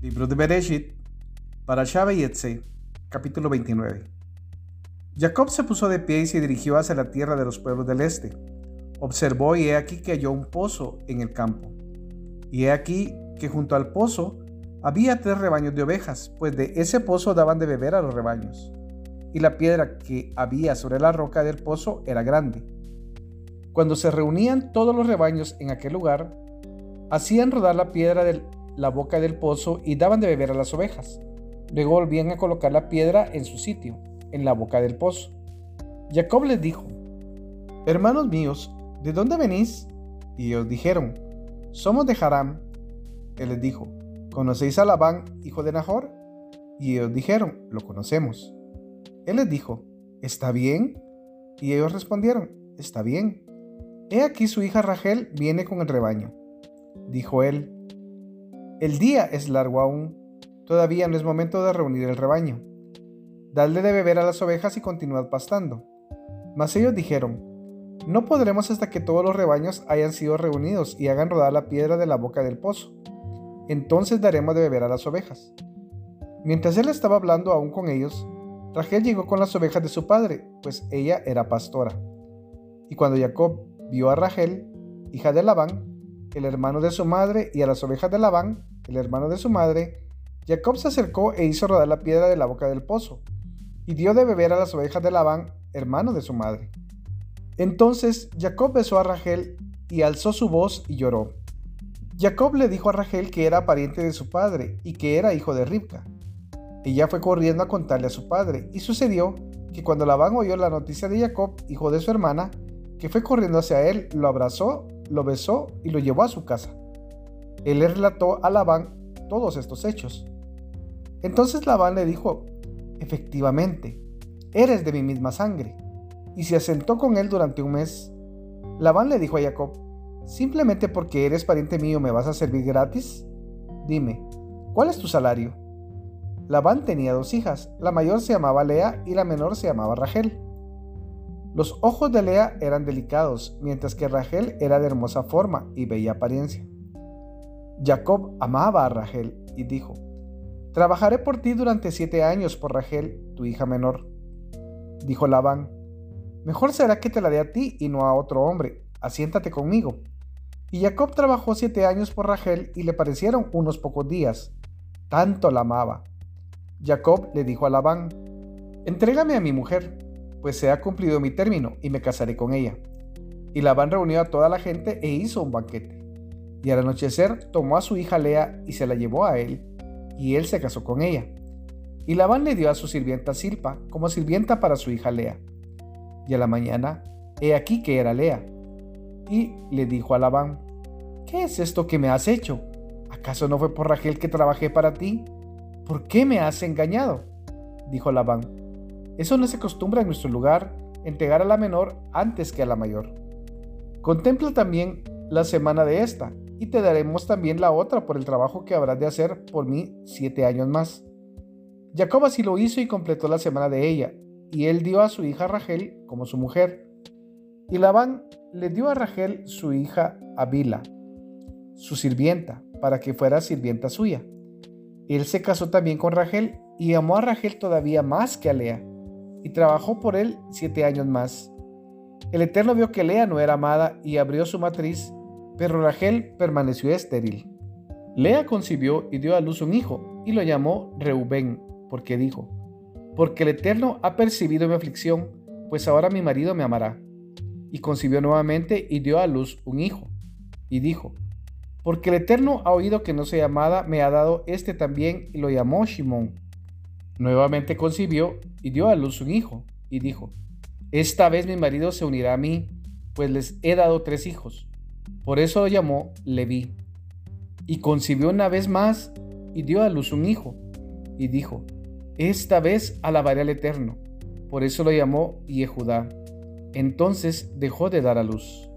Libro de Bereshit, para y Etze, capítulo 29. Jacob se puso de pie y se dirigió hacia la tierra de los pueblos del este. Observó y he aquí que halló un pozo en el campo. Y he aquí que junto al pozo había tres rebaños de ovejas, pues de ese pozo daban de beber a los rebaños. Y la piedra que había sobre la roca del pozo era grande. Cuando se reunían todos los rebaños en aquel lugar, hacían rodar la piedra del la boca del pozo y daban de beber a las ovejas. Luego volvían a colocar la piedra en su sitio, en la boca del pozo. Jacob les dijo, Hermanos míos, ¿de dónde venís? Y ellos dijeron, Somos de Haram. Él les dijo, ¿Conocéis a Labán, hijo de Nahor? Y ellos dijeron, Lo conocemos. Él les dijo, ¿Está bien? Y ellos respondieron, Está bien. He aquí su hija Rachel viene con el rebaño. Dijo él, el día es largo aún, todavía no es momento de reunir el rebaño. Dadle de beber a las ovejas y continuad pastando. Mas ellos dijeron, no podremos hasta que todos los rebaños hayan sido reunidos y hagan rodar la piedra de la boca del pozo. Entonces daremos de beber a las ovejas. Mientras él estaba hablando aún con ellos, Rachel llegó con las ovejas de su padre, pues ella era pastora. Y cuando Jacob vio a Rachel, hija de Labán, el hermano de su madre, y a las ovejas de Labán, el hermano de su madre, Jacob se acercó e hizo rodar la piedra de la boca del pozo, y dio de beber a las ovejas de Labán, hermano de su madre. Entonces Jacob besó a Rachel y alzó su voz y lloró. Jacob le dijo a Rachel que era pariente de su padre y que era hijo de Ribca. Ella fue corriendo a contarle a su padre, y sucedió que cuando Labán oyó la noticia de Jacob, hijo de su hermana, que fue corriendo hacia él, lo abrazó lo besó y lo llevó a su casa. Él le relató a Labán todos estos hechos. Entonces Labán le dijo, efectivamente, eres de mi misma sangre. Y se asentó con él durante un mes. Labán le dijo a Jacob, simplemente porque eres pariente mío me vas a servir gratis. Dime, ¿cuál es tu salario? Labán tenía dos hijas, la mayor se llamaba Lea y la menor se llamaba Rachel. Los ojos de Lea eran delicados, mientras que Rachel era de hermosa forma y bella apariencia. Jacob amaba a Rachel y dijo, Trabajaré por ti durante siete años por Rachel, tu hija menor. Dijo Labán, Mejor será que te la dé a ti y no a otro hombre, asiéntate conmigo. Y Jacob trabajó siete años por Rachel y le parecieron unos pocos días. Tanto la amaba. Jacob le dijo a Labán, Entrégame a mi mujer pues se ha cumplido mi término y me casaré con ella. Y Labán reunió a toda la gente e hizo un banquete. Y al anochecer tomó a su hija Lea y se la llevó a él, y él se casó con ella. Y Labán le dio a su sirvienta Silpa como sirvienta para su hija Lea. Y a la mañana, he aquí que era Lea. Y le dijo a Labán, ¿qué es esto que me has hecho? ¿Acaso no fue por Rachel que trabajé para ti? ¿Por qué me has engañado? Dijo Labán, eso no se acostumbra en nuestro lugar, entregar a la menor antes que a la mayor. Contempla también la semana de esta, y te daremos también la otra por el trabajo que habrás de hacer por mí siete años más. Jacob así lo hizo y completó la semana de ella, y él dio a su hija Rachel como su mujer. Y Labán le dio a Rachel su hija Abila, su sirvienta, para que fuera sirvienta suya. Él se casó también con Rachel y amó a Rachel todavía más que a Lea y trabajó por él siete años más. El Eterno vio que Lea no era amada y abrió su matriz, pero Rachel permaneció estéril. Lea concibió y dio a luz un hijo, y lo llamó Reubén, porque dijo, porque el Eterno ha percibido mi aflicción, pues ahora mi marido me amará. Y concibió nuevamente y dio a luz un hijo, y dijo, porque el Eterno ha oído que no soy amada, me ha dado este también, y lo llamó Shimón. Nuevamente concibió y dio a luz un hijo, y dijo, Esta vez mi marido se unirá a mí, pues les he dado tres hijos. Por eso lo llamó Leví. Y concibió una vez más y dio a luz un hijo, y dijo, Esta vez alabaré al Eterno. Por eso lo llamó Yehudá. Entonces dejó de dar a luz.